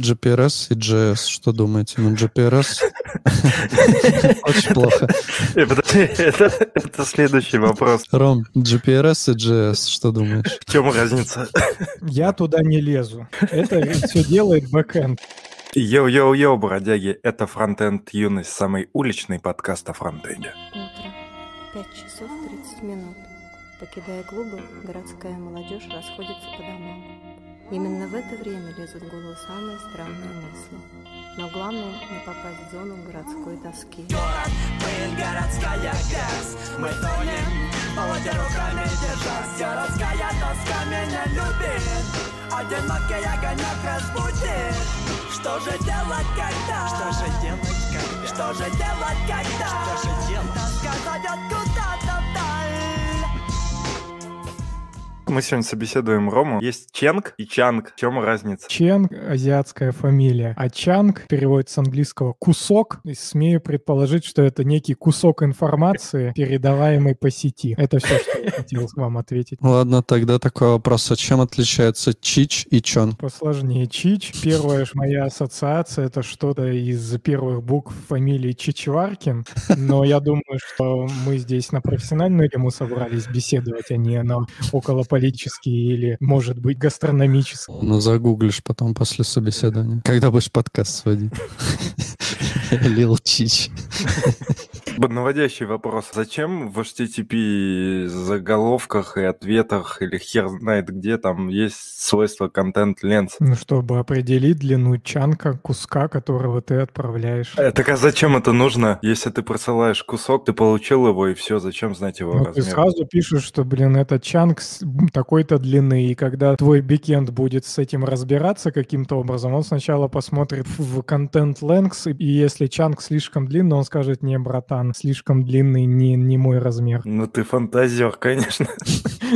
gRPC и JS. Что думаете? Ну, gRPC очень плохо. Это следующий вопрос. Ром, gRPC и JS. Что думаешь? В чем разница? Я туда не лезу. Это все делает бэкэнд. Yo-yo-yo, бродяги, это Фронтенд Юность, самый уличный подкаст о фронтенде. Утро. 5 часов 30 минут. Покидая клубы, городская молодежь расходится по домам. Именно в это время лезут в голову самые странные мысли. Но главное не попасть в зону городской тоски. Пыль, городская грязь Мы тонем, молодя руками держась Городская тоска меня любит Одинокий огонек разбудит Что же делать когда? Что же делать когда? Что же делать когда? Что же делать? Тоска зовет Мы сегодня собеседуем Рому. Есть Ченг и Чанг. В чем разница? Ченг — азиатская фамилия, а Чанг переводится с английского «кусок». И смею предположить, что это некий кусок информации, передаваемый по сети. Это все, что я хотел вам ответить. Ладно, тогда такой вопрос. А чем отличается Чич и Чон? Посложнее. Чич. Первая ж моя ассоциация — это что-то из первых букв фамилии Чичваркин. Но я думаю, что мы здесь на профессиональную тему собрались беседовать, а не на околополитические или, может быть, гастрономические. Ну, загуглишь потом после собеседования. Когда будешь подкаст сводить? Лил Чич. Наводящий вопрос. Зачем в HTTP заголовках и ответах или хер знает где там есть свойство контент ленс? Ну, чтобы определить длину чанка, куска, которого ты отправляешь. Э, так а зачем это нужно? Если ты присылаешь кусок, ты получил его и все, зачем знать его Ну, размер? ты сразу пишешь, что, блин, этот чанк такой-то длины, и когда твой бэкенд будет с этим разбираться каким-то образом, он сначала посмотрит в content length, и если чанк слишком длинный, он скажет, не, братан, слишком длинный, не, не мой размер. Ну ты фантазер, конечно.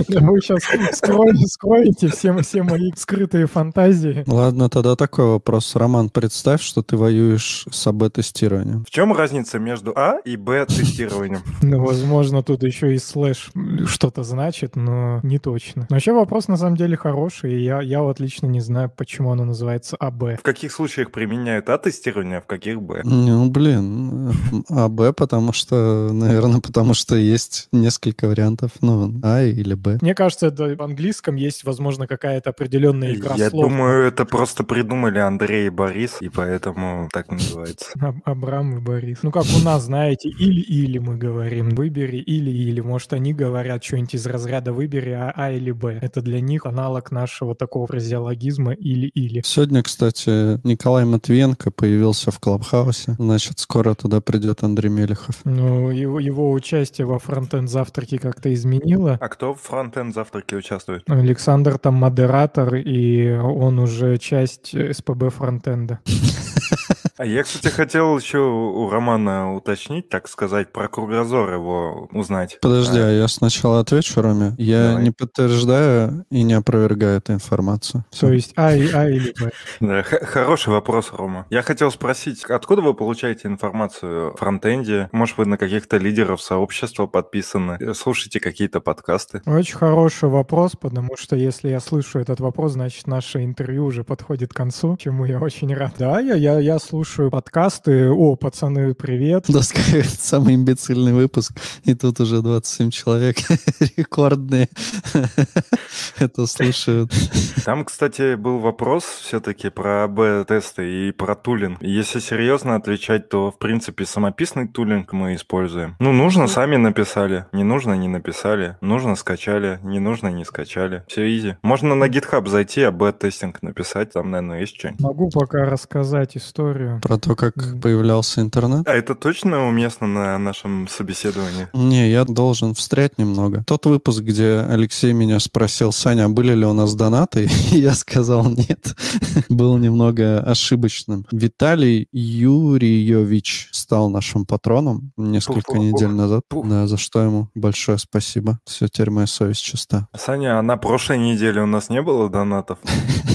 Вы сейчас скроете, скроете все, все мои скрытые фантазии. Ладно, тогда такой вопрос. Роман, представь, что ты воюешь с АБ-тестированием. В чем разница между А и Б тестированием? Ну, возможно, тут еще и слэш что-то значит, но не точно. Но вообще вопрос на самом деле хороший, и я, я вот лично не знаю, почему оно называется АБ. В каких случаях применяют А тестирование, а в каких Б? Ну, блин, АБ, потому что, наверное, потому что есть несколько вариантов, ну, А или Б. Мне кажется, это в английском есть, возможно, какая-то определенная игра Я слов. думаю, это просто придумали Андрей и Борис, и поэтому так называется. Аб- Абрам и Борис. Ну, как у нас, знаете, или-или мы говорим. Выбери или-или. Может, они говорят что-нибудь из разряда выбери А, а или Б. Это для них аналог нашего такого фразеологизма или-или. Сегодня, кстати, Николай Матвиенко появился в Клабхаусе. Значит, скоро туда придет Андрей Мелехов. Ну, его, его участие во фронтенд завтраке как-то изменило. А кто в фронтенд завтраке участвует? Александр там модератор, и он уже часть СПБ фронтенда. А я, кстати, хотел еще у Романа уточнить, так сказать, про кругозор его узнать. Подожди, а я сначала отвечу, Роме. Я Давай. не подтверждаю и не опровергаю эту информацию. То есть А, и, а или Б. Да, х- хороший вопрос, Рома. Я хотел спросить, откуда вы получаете информацию о фронтенде? Может, вы на каких-то лидеров сообщества подписаны? Э, Слушаете какие-то подкасты? Очень хороший вопрос, потому что если я слышу этот вопрос, значит, наше интервью уже подходит к концу, чему я очень рад. Да, я, я, я слушаю подкасты. О, пацаны, привет. Да, сказать, самый имбецильный выпуск, и тут уже 27 человек рекордные это слушают. Там, кстати, был вопрос все-таки про АБ-тесты и про тулинг. Если серьезно отвечать, то, в принципе, самописный тулинг мы используем. Ну, нужно, сами написали. Не нужно, не написали. Нужно, скачали. Не нужно, не скачали. Все изи. Можно на GitHub зайти, АБ-тестинг написать. Там, наверное, есть что-нибудь. Могу пока рассказать историю. Про то, как появлялся интернет. А это точно уместно на нашем собеседовании? Не, я должен встрять немного. Тот выпуск, где Алексей меня спросил, Саня, а были ли у нас донаты? И я сказал нет. Был немного ошибочным. Виталий Юрьевич стал нашим патроном несколько недель назад. Да, за что ему большое спасибо. Все, теперь моя совесть чиста. Саня, а на прошлой неделе у нас не было донатов?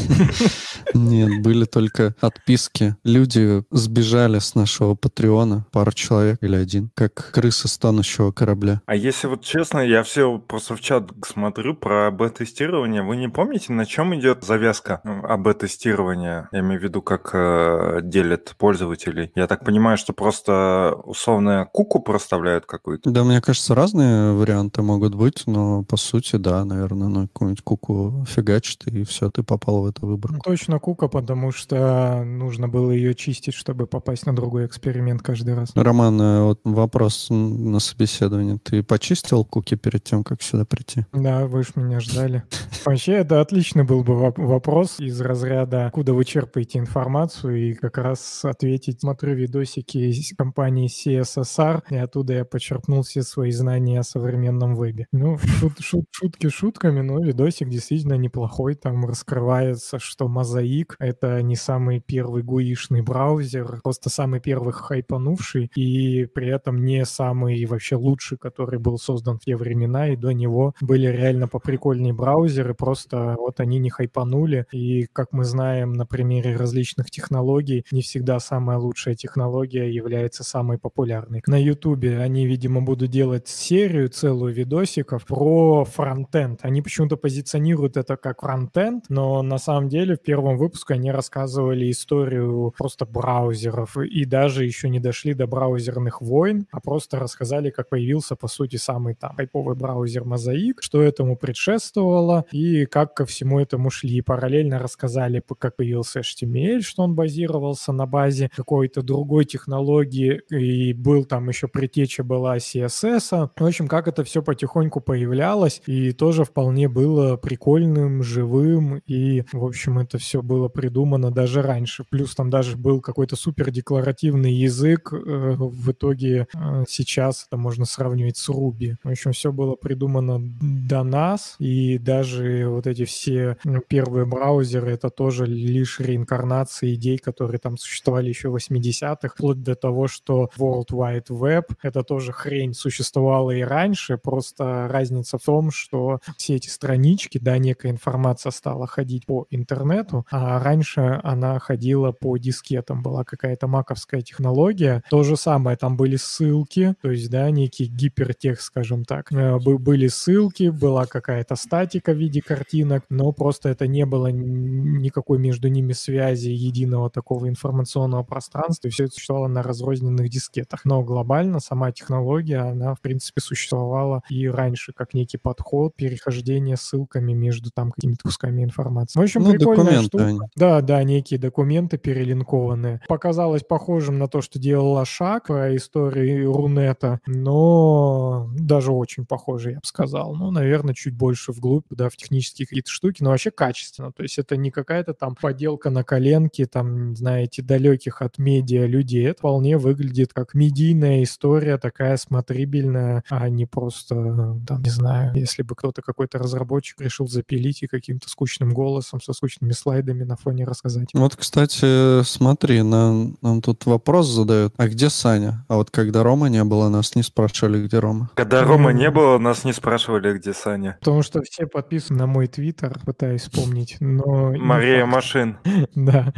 Нет, были только отписки. Люди сбежали с нашего Патреона, пара человек или один, как крысы с тонущего корабля. А если вот честно, я все просто в чат смотрю про АБ-тестирование. Вы не помните, на чем идет завязка ну, АБ-тестирования? Я имею в виду, как э, делят пользователей. Я так понимаю, что просто условно куку проставляют какую-то. Да, мне кажется, разные варианты могут быть, но по сути, да, наверное, ну какую-нибудь куку фигачит, и все, ты попал в эту выборку. Ну, Точно кука, потому что нужно было ее чистить, чтобы попасть на другой эксперимент каждый раз. Роман, э, вот вопрос на собеседование. Ты почистил куки перед тем, как сюда прийти? Да, вы ж меня ждали. Вообще, это отличный был бы воп- вопрос из разряда, откуда вы черпаете информацию, и как раз ответить. Смотрю видосики из компании CSSR, и оттуда я почерпнул все свои знания о современном вебе. Ну, шут- шут- шутки шутками, но видосик действительно неплохой. Там раскрывается, что Мозаик — это не самый первый гуишный браузер, просто самый первый хайпанувший, и при этом не самый вообще лучший, который был создан в те времена, и до него были реально поприкольнее браузеры, просто вот они не хайпанули, и как мы знаем на примере различных технологий, не всегда самая лучшая технология является самой популярной. На Ютубе они, видимо, будут делать серию целую видосиков про фронтенд. Они почему-то позиционируют это как фронтенд, но на самом деле в первом выпуске они рассказывали историю просто браузеров и даже еще не дошли до браузерных войн, а просто рассказали, как появился, по сути, самый там хайповый браузер Мозаик, что этому предшествовало и как ко всему этому шли. И параллельно рассказали, как появился HTML, что он базировался на базе какой-то другой технологии, и был там еще предтеча была CSS. В общем, как это все потихоньку появлялось, и тоже вполне было прикольным, живым, и, в общем, это все было придумано даже раньше. Плюс там даже был какой-то супер декларативный язык. э, В итоге э, сейчас это можно сравнивать с Ruby. В общем, все было придумано до нас, и даже вот эти все первые браузеры, это тоже лишь реинкарнация идей, которые там существовали еще в 80-х, вплоть до того, что World Wide Web — это тоже хрень существовала и раньше, просто разница в том, что все эти странички, да, некая информация стала ходить по интернету, а раньше она ходила по дискетам, была какая-то маковская технология. То же самое, там были ссылки, то есть, да, некий гипертекст, скажем так. Э, бы- Были ссылки, была какая-то статика в виде картинок, но просто это не было никакой между ними связи, единого такого информационного пространства, и все это существовало на разрозненных дискетах. Но глобально сама технология, она, в принципе, существовала и раньше, как некий подход перехождения ссылками между там какими-то кусками информации. В общем, Ну, прикольная документы штука. они. Да, да, некие документы перелинкованные. Показалось похожим на то, что делал Лошак про историю Рунета, но даже очень похоже, я бы сказал. Ну, наверное, чуть больше вглубь, да, в технические какие-то штуки, но вообще качественно. То есть это не какая-то там поделка на коленке, там, знаете, далеких от медиа людей. Это вполне выглядит как медийная история, такая смотрибельная, а не просто, там, не знаю, если бы кто-то, какой-то разработчик решил запилить и каким-то скучным голосом, со скучными слайдами на фоне рассказать. Вот, кстати, смотри, нам, нам тут вопрос задают. А где Саня? А вот когда Рома не было, нас не спрашивали, где Рома. Когда Рома не было, нас не спрашивали, где Саня. Потому что все подписаны на мой твиттер, пытаюсь вспомнить, но... Мария. Машин. Да.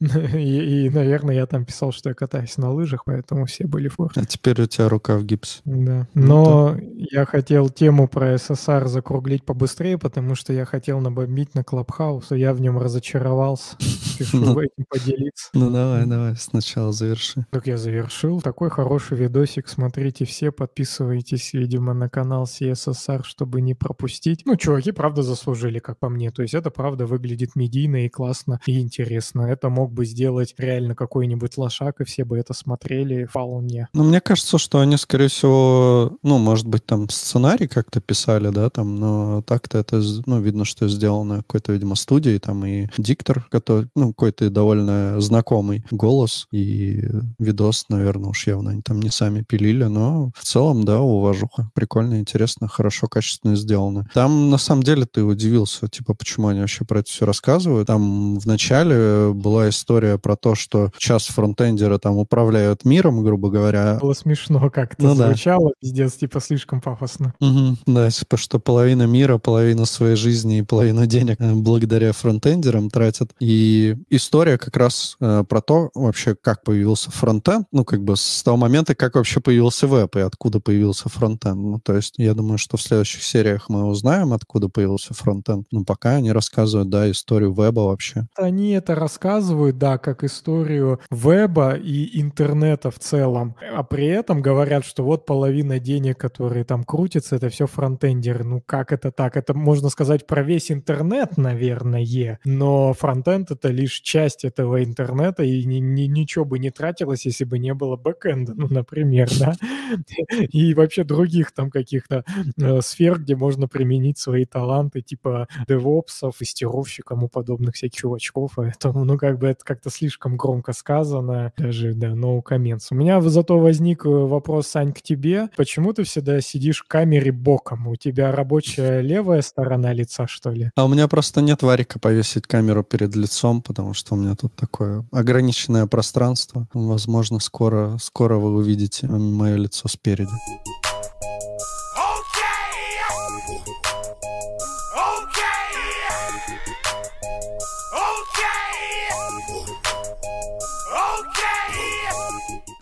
И, и, наверное, я там писал, что я катаюсь на лыжах, поэтому все были в курсе. А теперь у тебя рука в гипсе. Да. Ну Но я хотел тему про СССР закруглить побыстрее, потому что я хотел набомбить на Клабхаус, и я в нем разочаровался. Пишу Ну. этим поделиться. Ну давай, давай, сначала заверши. Как я завершил. Такой хороший видосик. Смотрите все, подписывайтесь, видимо, на канал CSSR, чтобы не пропустить. Ну, чуваки, правда, заслужили, как по мне. То есть это, правда, выглядит медийно и классно, и интересно. Это мог бы сделать реально какой-нибудь лошак, и все бы это смотрели вполне. Ну, мне кажется, что они, скорее всего, ну, может быть, там сценарий как-то писали, да, там, но так-то это, ну, видно, что сделано какой-то, видимо, студией, там, и диктор, который, ну, какой-то довольно знакомый голос, и видос, наверное, уж явно они там не сами пилили, но в целом, да, уважуха. Прикольно, интересно, хорошо, качественно сделано. Там, на самом деле, ты удивился, типа, почему они вообще про это все рассказывают. Там в начале была история про то, что сейчас фронтендеры там управляют миром, грубо говоря, Было смешно как-то Ну да. звучало, пиздец, типа слишком пафосно. Мгм. Да, типа, что половина мира, половина своей жизни и половина денег э, благодаря благодаря фронтендерам тратят. И история как раз э, про то вообще, как появился фронтенд, ну, как бы с того момента, как вообще появился веб и откуда появился фронтенд. Ну, то есть я думаю, что в следующих сериях мы узнаем, откуда появился фронтенд. Но пока они рассказывают, да, историю веба вообще. Они это рассказывают, да, как историю веба и интернета в целом. А при этом говорят, что вот половина денег, которые там крутятся, это все фронтендеры. Ну, как это так? Это можно сказать про весь интернет, наверное, но фронтенд — это лишь часть этого интернета, и ни, ни, ничего бы не тратилось, если бы не было бэкэнда, ну, например, да, и вообще других там каких-то э, сфер, где можно применить свои таланты, типа девопсов, тестировщиков, ему подобных всяких чувачков, поэтому, ну, как бы это как-то слишком громко сказано, даже, да, no comments. У меня зато возник э, вопрос, Сань, к тебе. Почему ты всегда сидишь в камере боком? У тебя рабочая левая сторона лица, что ли? А у меня просто нет варика повесить камеру перед лицом, потому что у меня тут такое ограниченное пространство. Возможно, скоро, скоро вы увидите мое лицо спереди.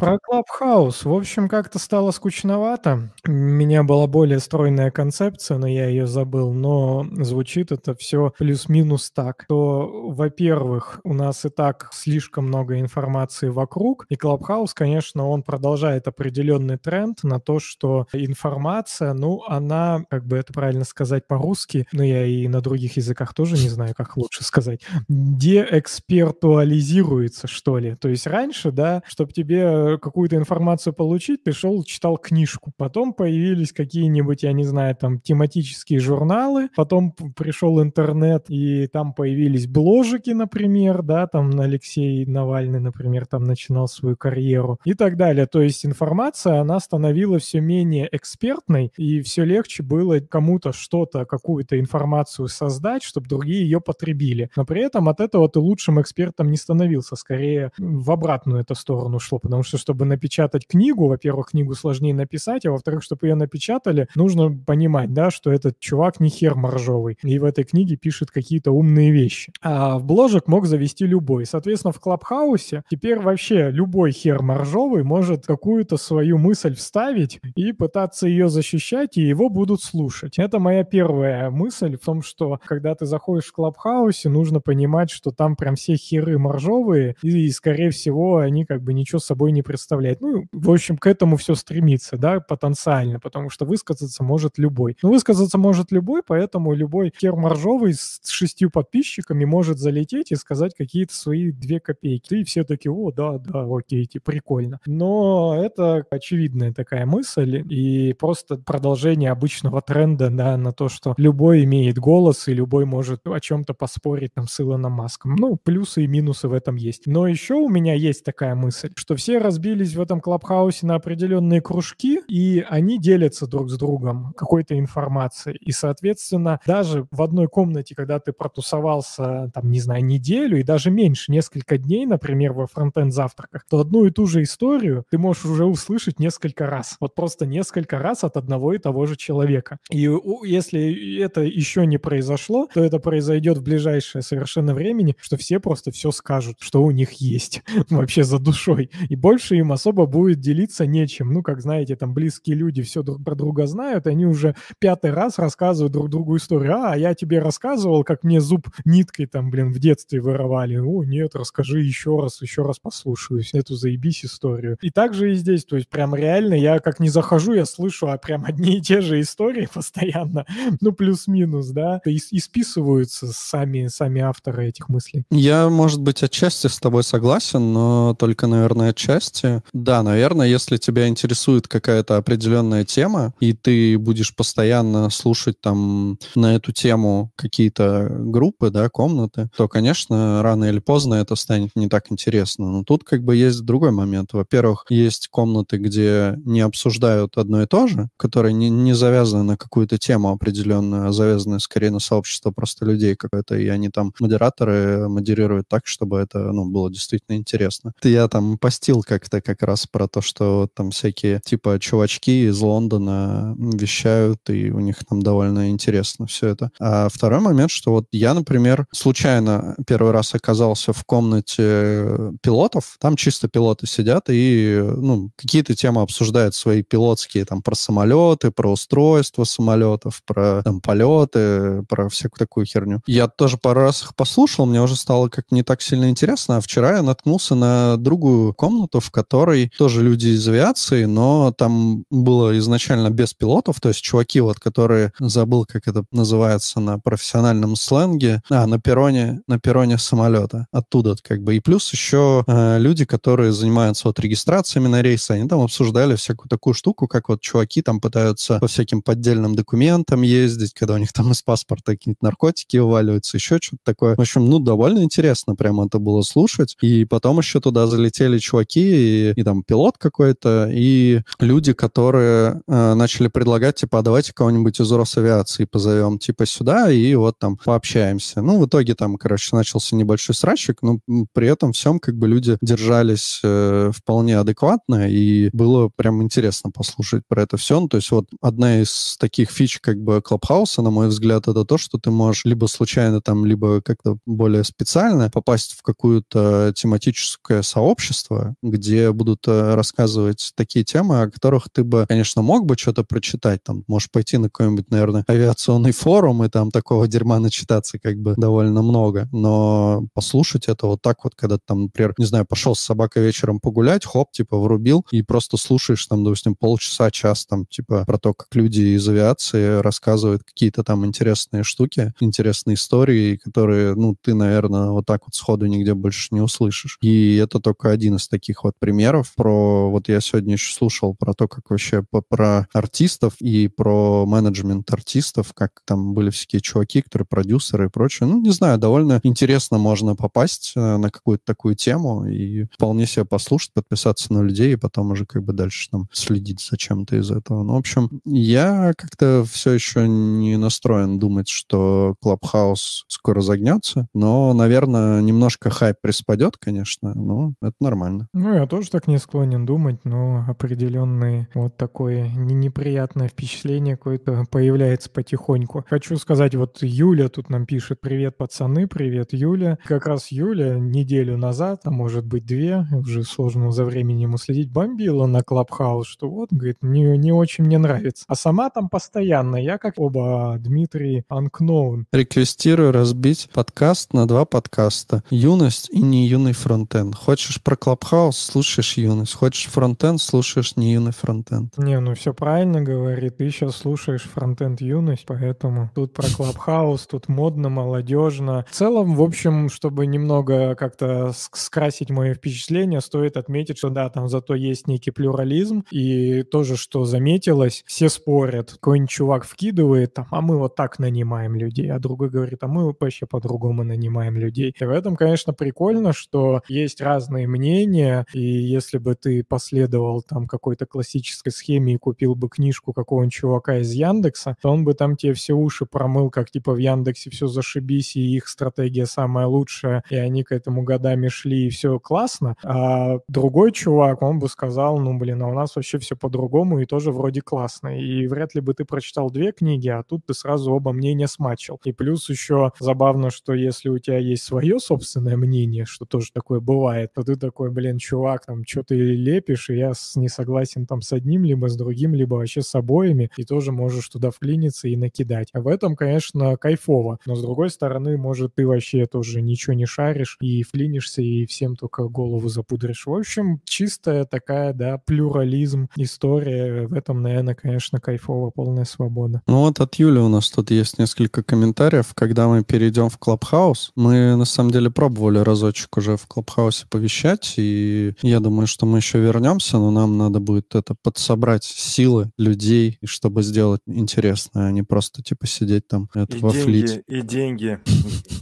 Про Клабхаус. В общем, как-то стало скучновато. У меня была более стройная концепция, но я ее забыл. Но звучит это все плюс-минус так. То, во-первых, у нас и так слишком много информации вокруг. И Клабхаус, конечно, он продолжает определенный тренд на то, что информация, ну, она, как бы это правильно сказать по-русски, но я и на других языках тоже не знаю, как лучше сказать, деэкспертуализируется, что ли. То есть раньше, да, чтобы тебе какую-то информацию получить, ты шел, читал книжку. Потом появились какие-нибудь, я не знаю, там тематические журналы, потом пришел интернет, и там появились бложики, например, да, там Алексей Навальный, например, там начинал свою карьеру и так далее. То есть информация, она становилась все менее экспертной, и все легче было кому-то что-то, какую-то информацию создать, чтобы другие ее потребили. Но при этом от этого ты лучшим экспертом не становился, скорее в обратную эту сторону шло, потому что, чтобы напечатать книгу, во-первых, книгу сложнее написать, а во-вторых, чтобы ее напечатали, нужно понимать, да, что этот чувак не хер моржовый, и в этой книге пишет какие-то умные вещи. А в бложек мог завести любой. Соответственно, в Клабхаусе теперь вообще любой хер моржовый может какую-то свою мысль вставить и пытаться ее защищать, и его будут слушать. Это моя первая мысль в том, что когда ты заходишь в Клабхаусе, нужно понимать, что там прям все херы моржовые, и, скорее всего, они как бы ничего с собой не представляет. Ну, в общем, к этому все стремится, да, потенциально, потому что высказаться может любой. Ну, высказаться может любой, поэтому любой хер моржовый с шестью подписчиками может залететь и сказать какие-то свои две копейки. И все таки о, да, да, окей, типа, прикольно. Но это очевидная такая мысль и просто продолжение обычного тренда, да, на то, что любой имеет голос и любой может о чем-то поспорить там с Илоном Маском. Ну, плюсы и минусы в этом есть. Но еще у меня есть такая мысль, что все раз разбились в этом клабхаусе на определенные кружки, и они делятся друг с другом какой-то информацией. И, соответственно, даже в одной комнате, когда ты протусовался, там, не знаю, неделю и даже меньше, несколько дней, например, во фронтенд завтраках, то одну и ту же историю ты можешь уже услышать несколько раз. Вот просто несколько раз от одного и того же человека. И если это еще не произошло, то это произойдет в ближайшее совершенно времени, что все просто все скажут, что у них есть вообще за душой. И больше больше им особо будет делиться нечем. Ну, как знаете, там близкие люди все друг про друга знают, они уже пятый раз рассказывают друг другу историю. А, я тебе рассказывал, как мне зуб ниткой там, блин, в детстве вырывали. О, нет, расскажи еще раз, еще раз послушаю эту заебись историю. И также и здесь, то есть прям реально я как не захожу, я слышу, а прям одни и те же истории постоянно, ну, плюс-минус, да, и, и списываются сами, сами авторы этих мыслей. Я, может быть, отчасти с тобой согласен, но только, наверное, часть части. Да, наверное, если тебя интересует какая-то определенная тема, и ты будешь постоянно слушать там на эту тему какие-то группы, да, комнаты, то, конечно, рано или поздно это станет не так интересно. Но тут как бы есть другой момент. Во-первых, есть комнаты, где не обсуждают одно и то же, которые не, не завязаны на какую-то тему определенную, а завязаны скорее на сообщество просто людей какое-то, и они там, модераторы, модерируют так, чтобы это, ну, было действительно интересно. Я там постил как факты как раз про то, что там всякие типа чувачки из Лондона вещают, и у них там довольно интересно все это. А второй момент, что вот я, например, случайно первый раз оказался в комнате пилотов, там чисто пилоты сидят и ну, какие-то темы обсуждают свои пилотские, там, про самолеты, про устройство самолетов, про там, полеты, про всякую такую херню. Я тоже пару раз их послушал, мне уже стало как не так сильно интересно, а вчера я наткнулся на другую комнату, в которой тоже люди из авиации, но там было изначально без пилотов, то есть чуваки вот, которые, забыл, как это называется на профессиональном сленге, а, на перроне, на перроне самолета, оттуда как бы. И плюс еще э, люди, которые занимаются вот регистрациями на рейсы, они там обсуждали всякую такую штуку, как вот чуваки там пытаются по всяким поддельным документам ездить, когда у них там из паспорта какие-то наркотики уваливаются, еще что-то такое. В общем, ну, довольно интересно прямо это было слушать. И потом еще туда залетели чуваки, и, там пилот какой-то, и люди, которые э, начали предлагать, типа, а давайте кого-нибудь из Росавиации позовем, типа, сюда, и вот там пообщаемся. Ну, в итоге там, короче, начался небольшой срачик, но при этом всем как бы люди держались э, вполне адекватно, и было прям интересно послушать про это все. Ну, то есть вот одна из таких фич как бы Клабхауса, на мой взгляд, это то, что ты можешь либо случайно там, либо как-то более специально попасть в какое-то тематическое сообщество, где будут э, рассказывать такие темы, о которых ты бы, конечно, мог бы что-то прочитать. Там можешь пойти на какой-нибудь, наверное, авиационный форум и там такого дерьма начитаться как бы довольно много. Но послушать это вот так вот, когда там, например, не знаю, пошел с собакой вечером погулять, хоп, типа врубил, и просто слушаешь там, допустим, полчаса, час там, типа про то, как люди из авиации рассказывают какие-то там интересные штуки, интересные истории, которые, ну, ты, наверное, вот так вот сходу нигде больше не услышишь. И это только один из таких вот примеров. Про, вот я сегодня еще слушал про то, как вообще про артистов и про менеджмент артистов, как там были всякие чуваки, которые продюсеры и прочее. Ну, не знаю, довольно интересно можно попасть э, на какую-то такую тему и вполне себе послушать, подписаться на людей и потом уже как бы дальше там следить за чем-то из этого. Ну, в общем, я как-то все еще не настроен думать, что Клабхаус скоро загнется, но, наверное, немножко хайп приспадет, конечно, но это нормально. Ну, я тоже так не склонен думать, но определенный вот такое неприятное впечатление какое-то появляется потихоньку. Хочу сказать, вот Юля тут нам пишет, привет, пацаны, привет, Юля. Как раз Юля неделю назад, а может быть две, уже сложно за временем уследить, бомбила на Клабхаус, что вот, говорит, не, не очень мне нравится. А сама там постоянно, я как оба Дмитрий Unknown. Реквестирую разбить подкаст на два подкаста. Юность и не юный фронтенд. Хочешь про Клабхаус, слушаешь юность. Хочешь фронтенд, слушаешь не юный фронтенд. Не, ну все правильно говорит. Ты сейчас слушаешь фронтенд юность, поэтому тут про Клабхаус, тут модно, молодежно. В целом, в общем, чтобы немного как-то скрасить мои впечатления, стоит отметить, что да, там зато есть некий плюрализм. И тоже, что заметилось, все спорят. Какой-нибудь чувак вкидывает, там, а мы вот так нанимаем людей, а другой говорит, а мы вообще по-другому нанимаем людей. И в этом, конечно, прикольно, что есть разные мнения, и если бы ты последовал там какой-то классической схеме и купил бы книжку какого-нибудь чувака из Яндекса, то он бы там тебе все уши промыл, как типа в Яндексе все зашибись, и их стратегия самая лучшая, и они к этому годами шли, и все классно. А другой чувак, он бы сказал, ну, блин, а у нас вообще все по-другому, и тоже вроде классно. И вряд ли бы ты прочитал две книги, а тут ты сразу оба мнения смачил. И плюс еще забавно, что если у тебя есть свое собственное мнение, что тоже такое бывает, то ты такой, блин, чувак, там, что ты лепишь, и я не согласен там с одним, либо с другим, либо вообще с обоими, и тоже можешь туда вклиниться и накидать. А в этом, конечно, кайфово. Но с другой стороны, может, ты вообще тоже ничего не шаришь и вклинишься, и всем только голову запудришь. В общем, чистая такая, да, плюрализм, история. В этом, наверное, конечно, кайфово, полная свобода. Ну вот от Юли у нас тут есть несколько комментариев. Когда мы перейдем в Клабхаус, мы на самом деле пробовали разочек уже в Клабхаусе повещать, и я думаю, что мы еще вернемся, но нам надо будет это подсобрать силы людей, чтобы сделать интересно, а не просто типа сидеть там это И во деньги, и деньги.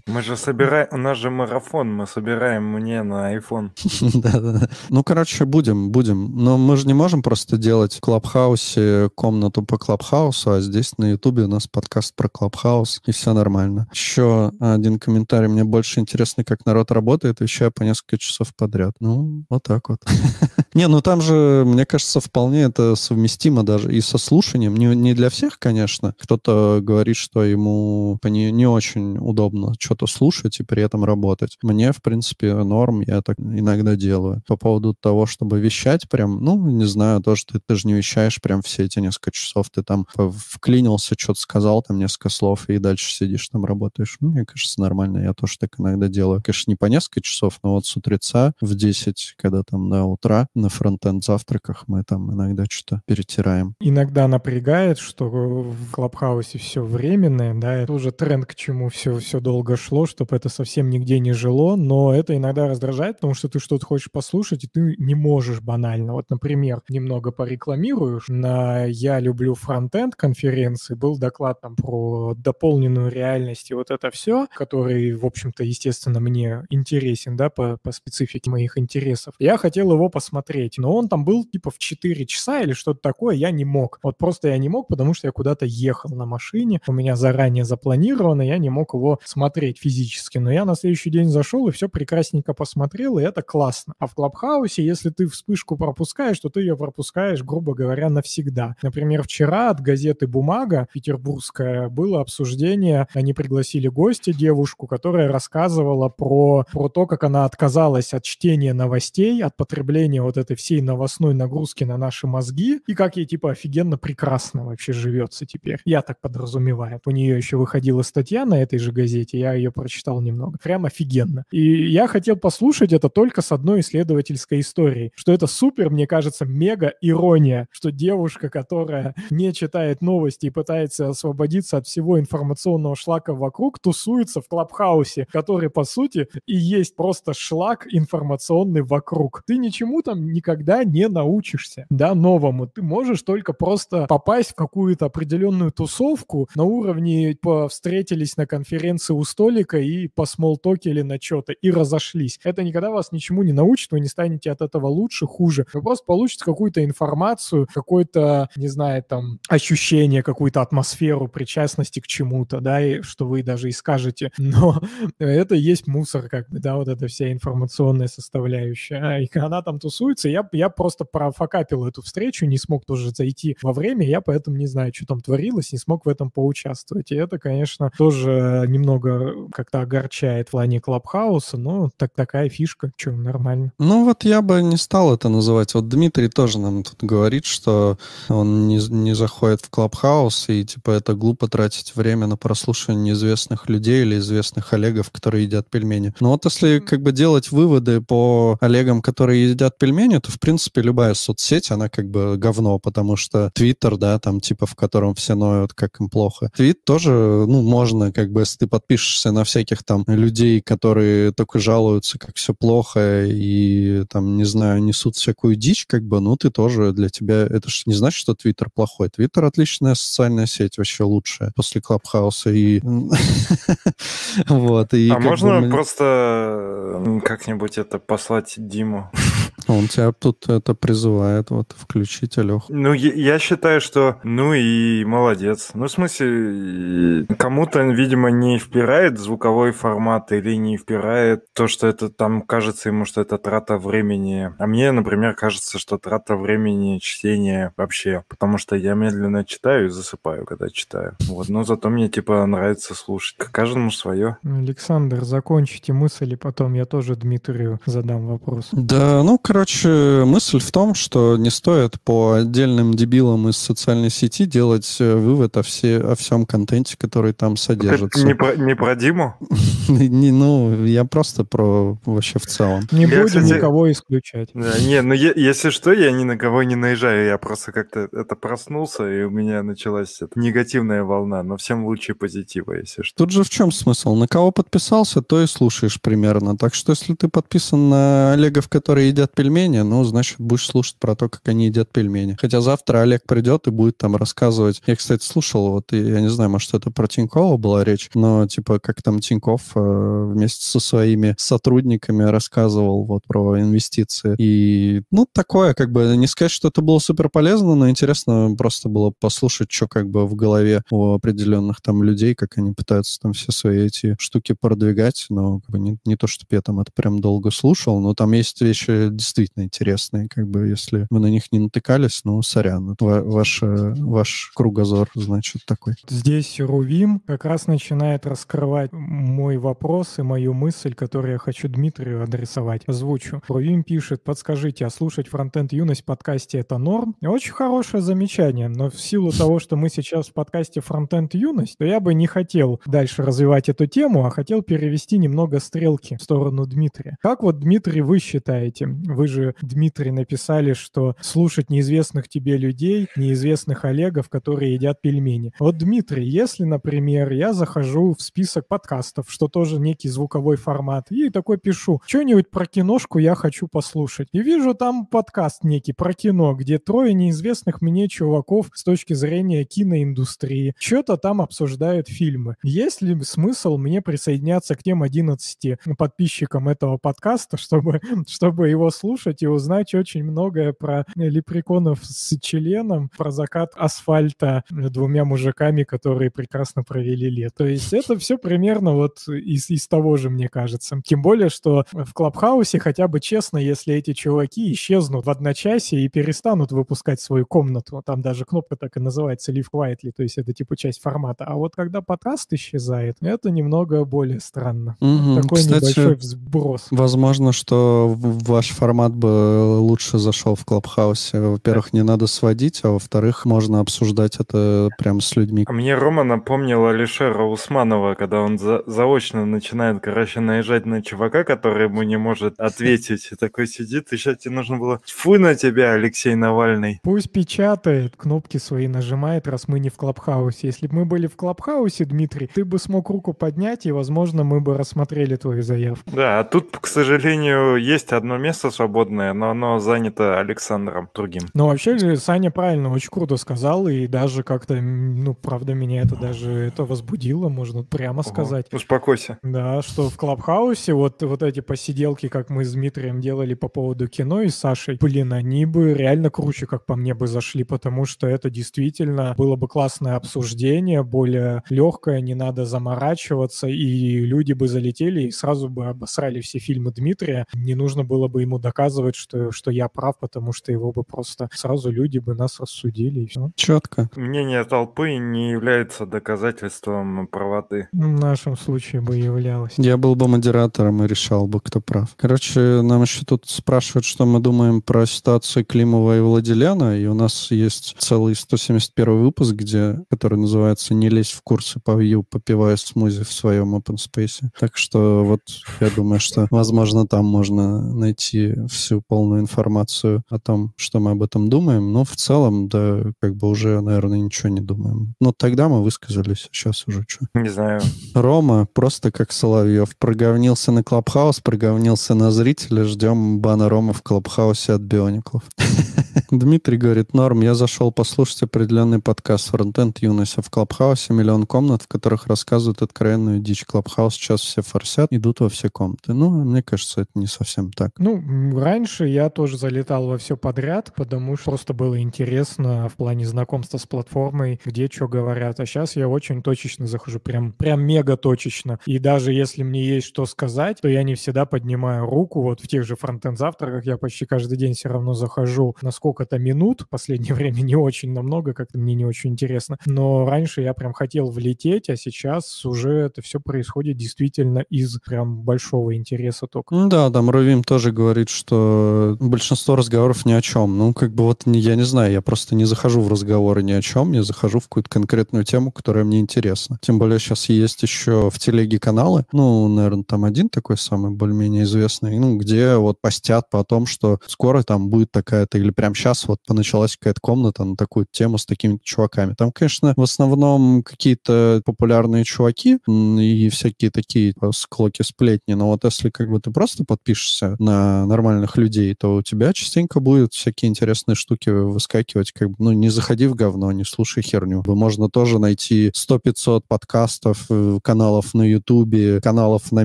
Мы же собираем, у нас же марафон, мы собираем мне на iPhone. Да-да-да. Ну, короче, будем, будем. Но мы же не можем просто делать в Клабхаусе комнату по Клабхаусу, а здесь на Ютубе у нас подкаст про Клабхаус, и все нормально. Еще один комментарий. Мне больше интересно, как народ работает, вещая по несколько часов подряд. Ну, вот так. вот. Не, ну там же, мне кажется, вполне это совместимо даже и со слушанием. Не, не для всех, конечно. Кто-то говорит, что ему не, не очень удобно что-то слушать и при этом работать. Мне, в принципе, норм, я так иногда делаю. По поводу того, чтобы вещать прям, ну, не знаю, то, что ты, ты же не вещаешь прям все эти несколько часов. Ты там вклинился, что-то сказал, там несколько слов, и дальше сидишь там работаешь. Ну, мне кажется, нормально. Я тоже так иногда делаю. Конечно, не по несколько часов, но вот с утреца в 10, когда там на утра на фронтенд завтраках мы там иногда что-то перетираем. Иногда напрягает, что в Клабхаусе все временное, да, это уже тренд, к чему все, все долго шло, чтобы это совсем нигде не жило, но это иногда раздражает, потому что ты что-то хочешь послушать, и ты не можешь банально. Вот, например, немного порекламируешь, на «Я люблю фронтенд» конференции был доклад там про дополненную реальность и вот это все, который, в общем-то, естественно, мне интересен, да, по, по специфике моих интересов. Я хотел его посмотреть, но он там был типа в 4 часа или что-то такое, я не мог. Вот просто я не мог, потому что я куда-то ехал на машине, у меня заранее запланировано, я не мог его смотреть физически. Но я на следующий день зашел и все прекрасненько посмотрел, и это классно. А в Клабхаусе, если ты вспышку пропускаешь, то ты ее пропускаешь, грубо говоря, навсегда. Например, вчера от газеты «Бумага» петербургская было обсуждение, они пригласили гостя, девушку, которая рассказывала про, про то, как она отказалась от чтения новостей, от потребления вот этой всей новостной нагрузки на наши мозги, и как ей, типа, офигенно прекрасно вообще живется теперь. Я так подразумеваю. У нее еще выходила статья на этой же газете, я ее прочитал немного. Прям офигенно. И я хотел послушать это только с одной исследовательской историей, что это супер, мне кажется, мега ирония, что девушка, которая не читает новости и пытается освободиться от всего информационного шлака вокруг, тусуется в Клабхаусе, который, по сути, и есть просто шлак информационный вокруг. Ты ничему там никогда не научишься, да, новому. Ты можешь только просто попасть в какую-то определенную тусовку на уровне по встретились на конференции у столика и по смолтокили на что-то и разошлись. Это никогда вас ничему не научит, вы не станете от этого лучше, хуже. Вы просто получите какую-то информацию, какое-то, не знаю, там, ощущение, какую-то атмосферу причастности к чему-то, да, и что вы даже и скажете. Но это есть мусор, как бы, да, вот эта вся информационная составляющая. А, и она там тусуется, я, я просто профокапил эту встречу, не смог тоже зайти во время, я поэтому не знаю, что там творилось, не смог в этом поучаствовать. И это, конечно, тоже немного как-то огорчает в плане Клабхауса, но так, такая фишка, что нормально. Ну вот я бы не стал это называть. Вот Дмитрий тоже нам тут говорит, что он не, не заходит в Клабхаус, и типа это глупо тратить время на прослушивание неизвестных людей или известных Олегов, которые едят пельмени. Но вот если как бы делать выводы по Олегам, которые едят пельмени, то в принципе любая соцсеть, она как бы говно, потому что Твиттер, да, там типа в котором все ноют, как им плохо. Твит тоже, ну, можно, как бы, если ты подпишешься на всяких там людей, которые только жалуются, как все плохо, и там, не знаю, несут всякую дичь, как бы, ну, ты тоже для тебя... Это же не значит, что Твиттер плохой. Твиттер отличная социальная сеть, вообще лучшая после Клабхауса. И... вот. И а можно просто как-нибудь это послать Диму? Он тебя тут это призывает, вот, включить, Алёх. Ну, я, я считаю, что, ну и молодец. Ну, в смысле, кому-то, видимо, не впирает звуковой формат или не впирает то, что это там кажется ему, что это трата времени. А мне, например, кажется, что трата времени чтения вообще, потому что я медленно читаю и засыпаю, когда читаю. Вот, но зато мне, типа, нравится слушать. К каждому свое. Александр, закончите мысли, потом я тоже Дмитрию задам вопрос. Да, ну, короче, мысль в том, что не стоит по отдельным дебилам из социальной сети делать э, вывод о, все, о всем контенте, который там содержится. не про, не про Диму? не, ну, я просто про вообще в целом. Не я, будем кстати, никого исключать. Да, не, ну я, если что, я ни на кого не наезжаю, я просто как-то это проснулся, и у меня началась эта негативная волна, но всем лучше позитива, если что. Тут же в чем смысл? На кого подписался, то и слушаешь примерно. Так что если ты подписан на Олегов, которые едят пельмени, ну, значит, будешь слушать про то, как они едят пельмени. Хотя завтра Олег придет и будет там рассказывать. Я, кстати, слушал, вот, я не знаю, может, это про Тинькова была речь, но, типа, как там Тиньков э, вместе со своими сотрудниками рассказывал вот про инвестиции. И, ну, такое, как бы, не сказать, что это было супер полезно, но интересно просто было послушать, что как бы в голове у определенных там людей, как они пытаются там все свои эти штуки продвигать, но как бы не, не то, чтобы я там это прям долго слушал, но там есть вещи действительно интересные. Как бы, если вы на них не натыкались, ну, сорян. Ваш, ваш кругозор, значит, такой. Здесь Рувим как раз начинает раскрывать мой вопрос и мою мысль, которую я хочу Дмитрию адресовать. Озвучу. Рувим пишет, подскажите, а слушать фронтенд юность в подкасте это норм? Очень хорошее замечание, но в силу того, что мы сейчас в подкасте фронтенд юность, то я бы не хотел дальше развивать эту тему, а хотел перевести немного стрелки в сторону Дмитрия. Как вот, Дмитрий, вы считаете? Вы же, Дмитрий, написали, что слушать неизвестных тебе людей, неизвестных Олегов, которые едят пельмени. Вот, Дмитрий, если, например, я захожу в список подкастов, что тоже некий звуковой формат, и такой пишу, что-нибудь про киношку я хочу послушать. И вижу там подкаст некий про кино, где трое неизвестных мне чуваков с точки зрения киноиндустрии что-то там обсуждают фильмы. Есть ли смысл мне присоединяться к тем 11 подписчикам этого подкаста, чтобы, чтобы его слушать и узнать очень многое про лепреконов с членом, про закат асфальта двумя мужиками, которые прекрасно провели лет. То есть это все примерно вот из, из того же, мне кажется. Тем более, что в Клабхаусе хотя бы честно, если эти чуваки исчезнут в одночасье и перестанут выпускать свою комнату, там даже кнопка так и называется Live Quietly, то есть это типа часть формата. А вот когда подкаст исчезает, это немного более странно. Мгм. Такой Кстати, небольшой взброс. Возможно, что ваш формат бы лучше зашел в Клабхаусе. Во-первых, не надо сводить, а во-вторых, можно обсуждать это прямо с людьми. А Мне Рома напомнил Алишера Усманова, когда он за- заочно начинает, короче, наезжать на чувака, который ему не может ответить. И такой сидит, и сейчас тебе нужно было фу на тебя, Алексей Навальный. Пусть печатает, кнопки свои нажимает, раз мы не в Клабхаусе. Если бы мы были в Клабхаусе, Дмитрий, ты бы смог руку поднять, и, возможно, мы бы рассмотрели твою заявку. Да, а тут, к сожалению, есть одно место свободное, но оно занято Александром другим. Но вообще, же Саня правильно, очень круто сказал, и даже как-то, ну, правда, меня это даже это возбудило, можно прямо Ого. сказать. Успокойся. Да, что в Клабхаусе вот, вот эти посиделки, как мы с Дмитрием делали по поводу кино и с Сашей, блин, они бы реально круче, как по мне, бы зашли, потому что это действительно было бы классное обсуждение, более легкое, не надо заморачиваться, и люди бы залетели и сразу бы обосрали все фильмы Дмитрия. Не нужно было бы ему доказывать, что, что я прав, потому что его бы просто сразу люди бы нас рассудили, и все. Четко. Мнение толпы не является доказательством правоты. В нашем случае бы являлось. Я был бы модератором и решал бы, кто прав. Короче, нам еще тут спрашивают, что мы думаем про ситуацию Климова и Владиляна, и у нас есть целый 171 выпуск, где, который называется «Не лезь в курсы по Vue, попивая смузи в своем open space». Так что вот я думаю, что, возможно, там можно найти всю полную информацию о том, что мы об этом думаем, но в целом, да, как бы уже, наверное, ничего не думаем. Но тогда мы высказались, а сейчас уже что. Не знаю. Рома просто как Соловьев. Проговнился на Клабхаус, проговнился на зрителя. Ждем бана Рома в Клабхаусе от Биониклов. Дмитрий говорит, норм, я зашел послушать определенный подкаст «Фронтенд юность», а в Клабхаусе миллион комнат, в которых рассказывают откровенную дичь. Клабхаус сейчас все форсят, идут во все комнаты. Ну, мне кажется, это не совсем так. Ну, м, раньше я тоже залетал во все подряд, потому что просто было интересно в плане знакомства с платформой, где что говорят. А сейчас я очень точечно захожу, прям, прям мега точечно. И даже если мне есть что сказать, то я не всегда поднимаю руку. Вот в тех же фронтенд завтраках я почти каждый день все равно захожу на сколько-то минут. В последнее время не очень намного, как-то мне не очень интересно. Но раньше я прям хотел влететь, а сейчас уже это все происходит действительно из прям большого интереса только. Ну да, там Рувим тоже говорит, что большинство разговоров ни о чем. Ну, как бы вот я не знаю, я просто не захожу в разговоры ни о чем, я захожу в какую-то конкретную тему, которая мне интересна. Тем более сейчас есть еще в телеге каналы, ну, наверное, там один такой самый более-менее известный, ну, где вот постят по том, что скоро там будет такая-то, или прямо сейчас вот началась какая-то комната на такую тему с такими чуваками. Там, конечно, в основном какие-то популярные чуваки и всякие такие типа, склоки сплетни, но вот если как бы ты просто подпишешься на нормальных людей, то у тебя частенько будут всякие интересные штуки выскакивать, как бы, ну, не заходи в говно, не слушай херню. Можно тоже найти 100-500 подкастов, э, каналов на Ютубе, каналов на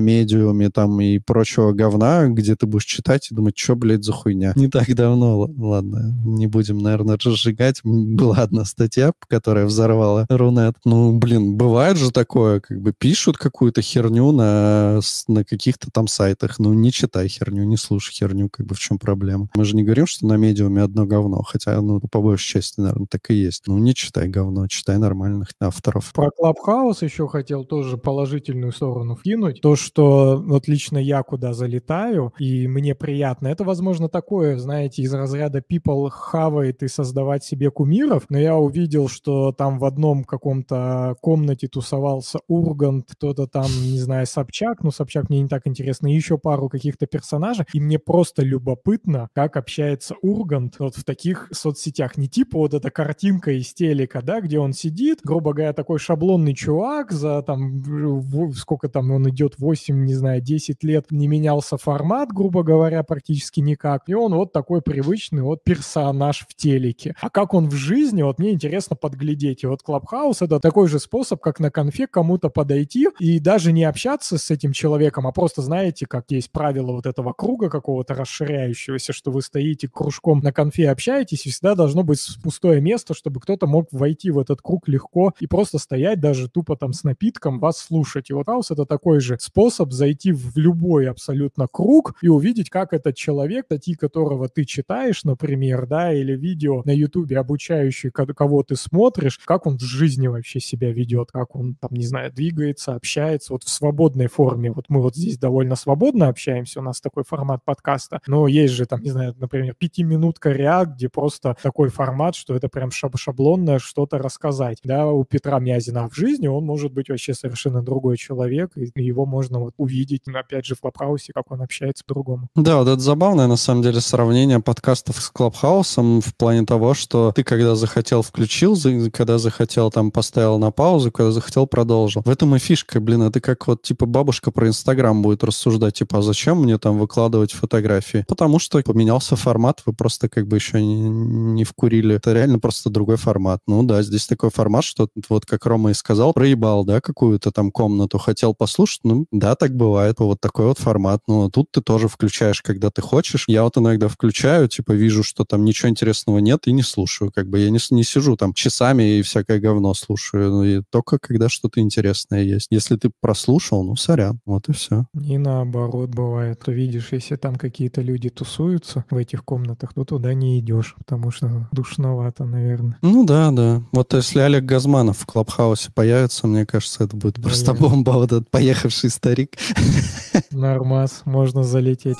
Медиуме там и прочего говна, где ты будешь читать и думать, что, блядь, за хуйня. Не так давно, ладно, не будем, наверное, разжигать. Была одна статья, которая взорвала Рунет. Ну, блин, бывает же такое, как бы пишут какую-то херню на, на каких-то там сайтах. Ну, не читай херню, не слушай херню, как бы в чем проблема. Мы же не говорим, что на медиуме одно говно, хотя, ну, по большей части, наверное, так и есть. Ну, не читай говно, читай нормальных авторов. Про Клабхаус еще хотел тоже положительную сторону вкинуть. То, что вот лично я куда залетаю, и мне приятно, это, возможно, такое, знаете, из разряда people хавает и создавать себе кумиров, но я увидел, что там в одном каком-то комнате тусовался Ургант, кто-то там, не знаю, Собчак, ну, Собчак мне не так интересно, и еще пару каких-то персонажей, и мне просто любопытно, как общается Ургант вот в таких соцсетях. Не типа вот эта картинка из телека, да, где он сидит, грубо говоря, такой шаблонный чувак за там, сколько там он идет, 8, не знаю, 10 лет, не менялся формат, грубо говоря, практически никак. И он вот такой привычный вот персонаж в телеке. А как он в жизни, вот мне интересно подглядеть. И вот Клабхаус — это такой же способ, как на конфе кому-то подойти и даже не общаться с этим человеком, а просто, знаете, как есть правило вот этого круга какого-то расширяющегося, что вы стоите кружком на конфе, общаетесь, и всегда должно быть пустое место, чтобы кто-то мог войти в этот круг легко и просто стоять даже тупо там с напитком, вас слушать. И вот Клабхаус — это такой же способ зайти в любой абсолютно круг и увидеть, как этот человек, статьи которого ты читаешь, например, да, или видео на ютубе обучающие, кого ты смотришь, как он в жизни вообще себя ведет, как он там, не знаю, двигается, общается, вот в свободной форме. Вот мы вот здесь довольно свободно общаемся, у нас такой формат подкаста, но есть же там, не знаю, например, пятиминутка реак, где просто такой формат, что это прям шаб шаблонное что-то рассказать. Да, у Петра Мязина а в жизни он может быть вообще совершенно другой человек, и его можно вот увидеть, опять же, в Клабхаусе, как он общается по-другому. Да, вот это забавное, на самом деле, сравнение подкастов с Клабхаусом в плане того, что ты когда захотел включил, когда захотел там поставил на паузу, когда захотел продолжил. В этом и фишка, блин, это как вот типа бабушка про Инстаграм будет рассуждать, типа, а зачем мне там выкладывать фотографии? Потому что поменялся формат, вы просто как бы еще не, не вкурили. Это реально просто другой формат. Ну да, здесь такой формат, что вот как Рома и сказал, проебал, да, какую-то там комнату, хотел послушать, ну да, так бывает, вот такой вот формат. Ну, тут ты тоже включаешь, когда ты хочешь. Я вот иногда включаю, типа, вижу, что там ничего интересного нет, и не слушаю. Как бы я не, не сижу там часами и всякое говно слушаю. Ну, и только когда что-то интересное есть. Если ты прослушал, ну, сорян. Вот и все. И наоборот бывает. То видишь, если там какие-то люди тусуются в этих комнатах, то туда не идешь, потому что душновато, наверное. Ну да, да. Вот если Олег Газманов в Клабхаусе появится, мне кажется, это будет просто бомба, вот этот поехавший старик. Нормас, можно залететь.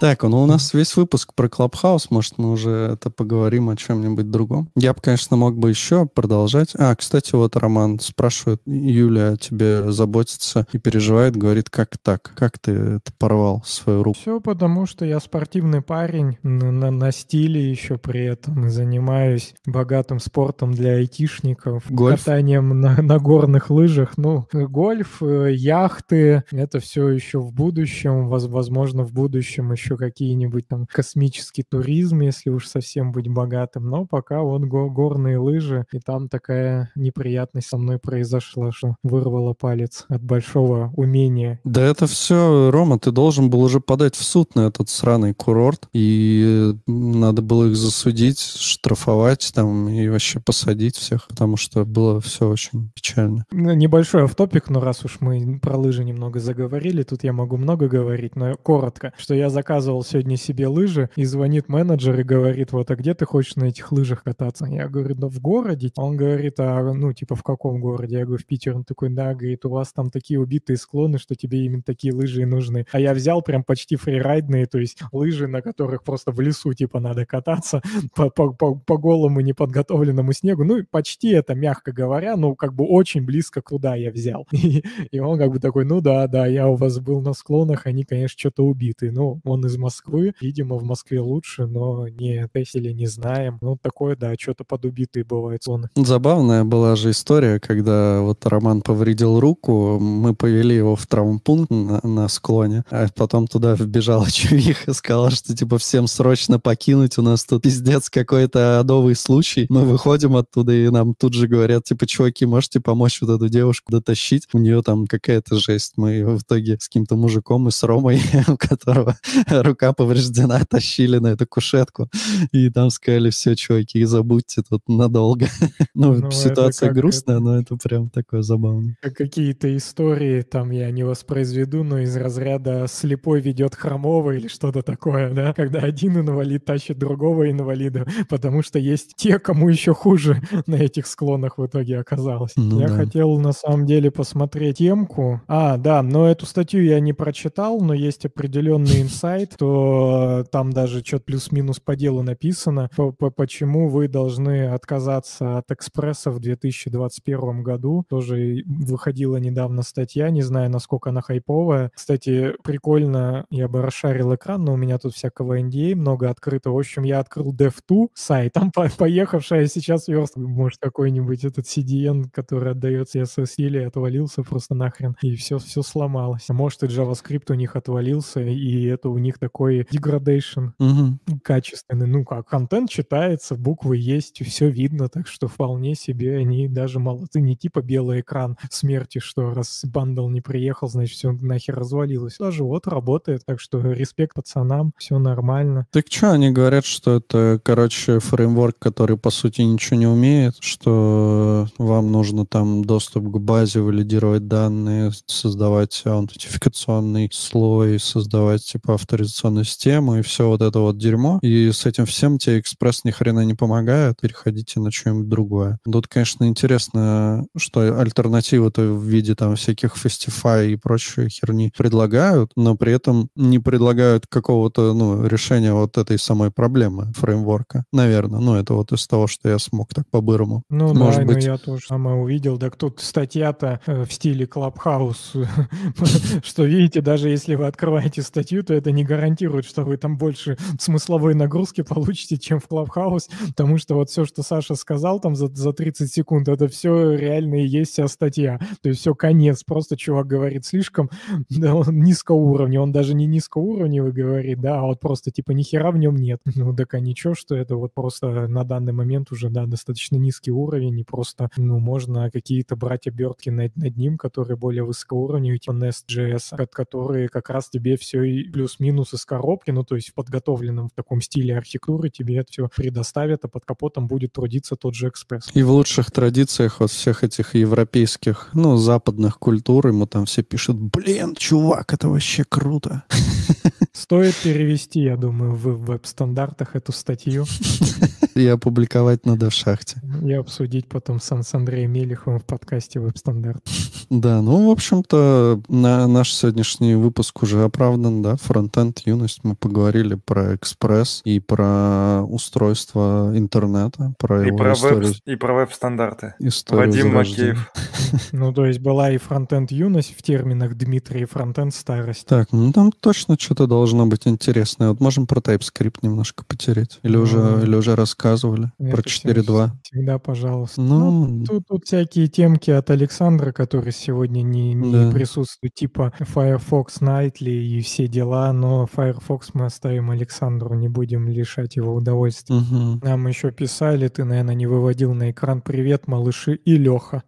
Так, ну у нас весь выпуск про Клабхаус, может, мы уже это поговорим о чем-нибудь другом. Я бы, конечно, мог бы еще продолжать. А, кстати, вот Роман спрашивает, Юля тебе заботится и переживает, говорит, как так? Как ты это порвал свою руку? Все потому, что я спортивный парень, на, на, на стиле еще при этом, занимаюсь богатым спортом для айтишников, гольф? катанием на, на горных лыжах. Ну, гольф, э, яхты, это все еще в будущем, возможно, в будущем еще еще какие-нибудь там космический туризм, если уж совсем быть богатым. Но пока вот го горные лыжи, и там такая неприятность со мной произошла, что вырвала палец от большого умения. Да это все, Рома, ты должен был уже подать в суд на этот сраный курорт, и надо было их засудить, штрафовать там и вообще посадить всех, потому что было все очень печально. Ну, небольшой автопик, но раз уж мы про лыжи немного заговорили, тут я могу много говорить, но коротко, что я заказывал заказывал сегодня себе лыжи, и звонит менеджер и говорит, вот, а где ты хочешь на этих лыжах кататься? Я говорю, да в городе. Он говорит, а, ну, типа, в каком городе? Я говорю, в Питер. Он такой, да, говорит, у вас там такие убитые склоны, что тебе именно такие лыжи и нужны. А я взял прям почти фрирайдные, то есть лыжи, на которых просто в лесу, типа, надо кататься по, по, по, по голому неподготовленному снегу. Ну, почти это, мягко говоря, ну, как бы очень близко куда я взял. И, и он как бы такой, ну да, да, я у вас был на склонах, они, конечно, что-то убитые. Ну, он из Москвы. Видимо, в Москве лучше, но не тестили, не знаем. Ну, такое, да, что-то подубитые бывают зоны. Забавная была же история, когда вот Роман повредил руку, мы повели его в травмпункт на, на склоне, а потом туда вбежала чувиха, сказала, что типа всем срочно покинуть, у нас тут пиздец какой-то адовый случай. Мы выходим оттуда, и нам тут же говорят, типа, чуваки, можете помочь вот эту девушку дотащить? У нее там какая-то жесть. Мы в итоге с каким-то мужиком и с Ромой, у которого рука повреждена, тащили на эту кушетку. И там сказали, все, чуваки, забудьте тут надолго. Ну, Ну, ситуация грустная, это- но это прям такое забавно. Как Какие-то истории, там я не воспроизведу, но из разряда слепой ведет хромого или что-то такое, да, когда один инвалид тащит другого инвалида, потому что есть те, кому еще хуже на этих склонах в итоге оказалось. Ну я да. хотел на самом деле посмотреть темку. А, да, но эту статью я не прочитал, но есть определенный инсайт, то там даже что-то плюс-минус по делу написано, по- по- почему вы должны отказаться от экспресса в 2021 году. Тоже выходила недавно статья, не знаю, насколько она хайповая. Кстати, прикольно, я бы расшарил экран, но у меня тут всякого NDA много открыто. В общем, я открыл dev.to сайт, там по- поехавшая сейчас верстка, может, какой-нибудь этот CDN, который отдает CSS или отвалился просто нахрен, и все, все сломалось. А может, и JavaScript у них отвалился, и это у них такой degradation Мгм. качественный. Ну как, контент читается, буквы есть, все видно, так что вполне себе они даже молодцы. Не типа белый экран смерти, что раз бандл не приехал, значит все нахер развалилось. Даже вот работает, так что респект пацанам, все нормально. Так что, они говорят, что это, короче, фреймворк, который, по сути, ничего не умеет, что вам нужно там доступ к базе, валидировать данные, создавать аутентификационный слой, создавать, типа, авторизационную систему и все вот это вот дерьмо. И с этим всем тебе экспресс ни хрена не помогает, переходите на что-нибудь другое. Тут, конечно, интересно, что альтернативы-то в виде там всяких Festify и прочей херни предлагают, но при этом не предлагают какого-то, ну, решения вот этой самой проблемы фреймворка. Наверное. Ну, это вот из того, что я смог так по-бырому. Ну Может да, быть. но я тоже самое увидел. Так тут статья-то э, в стиле Клабхаус, что видите, даже если вы открываете статью, то это не гарантирует, что вы там больше смысловой нагрузки получите, чем в Клабхаус, потому что вот все, что Саша сказал там за, за 30 секунд, это все реально и есть вся статья. То есть все конец. Просто чувак говорит слишком да, он низкоуровневый. Он даже не низкоуровневый говорит, да, а вот просто типа ни хера в нем нет. Ну так а ничего, что это вот просто на данный момент уже, да, достаточно низкий уровень, и просто, ну, можно какие-то брать обертки над, над ним, которые более высокоуровневые, типа Nest.js, ко- которые как раз тебе все и плюс-минус из коробки, ну, то есть в подготовленном в таком стиле архитектуры тебе это все предоставят, а под капотом будет трудиться тот же экспресс. И в лучших традициях вот всех этих европейских, ну, западных культур, ему там все пишут, блин, чувак, это вообще круто. Стоит перевести, я думаю, в веб-стандартах эту статью И опубликовать надо в шахте. и обсудить потом с, Ан- с Андреем Мелиховым в подкасте «Веб-стандарт». Да, ну, в общем-то, на наш сегодняшний выпуск уже оправдан, да, фронтенд, юность. Мы поговорили про экспресс и про устройство интернета, про И его про, историю. веб, и про веб-стандарты. историю Вадим. Макеев. Ну, то есть была и фронтенд юность в терминах Дмитрия, и фронтенд старость. Так, ну там точно что-то должно быть интересное. Вот можем про TypeScript немножко потереть. Или, Ну, уже, или уже рассказывали Это про всё- 4.2. Всегда, пожалуйста. Ну, Тут, тут всякие темки от Александра, который сегодня не, не Да. присутствует, типа Firefox Nightly и все дела, но Firefox мы оставим Александру, не будем лишать его удовольствия. мгм. Нам еще писали, ты, наверное, не выводил на экран «Привет, малыши» и Леха.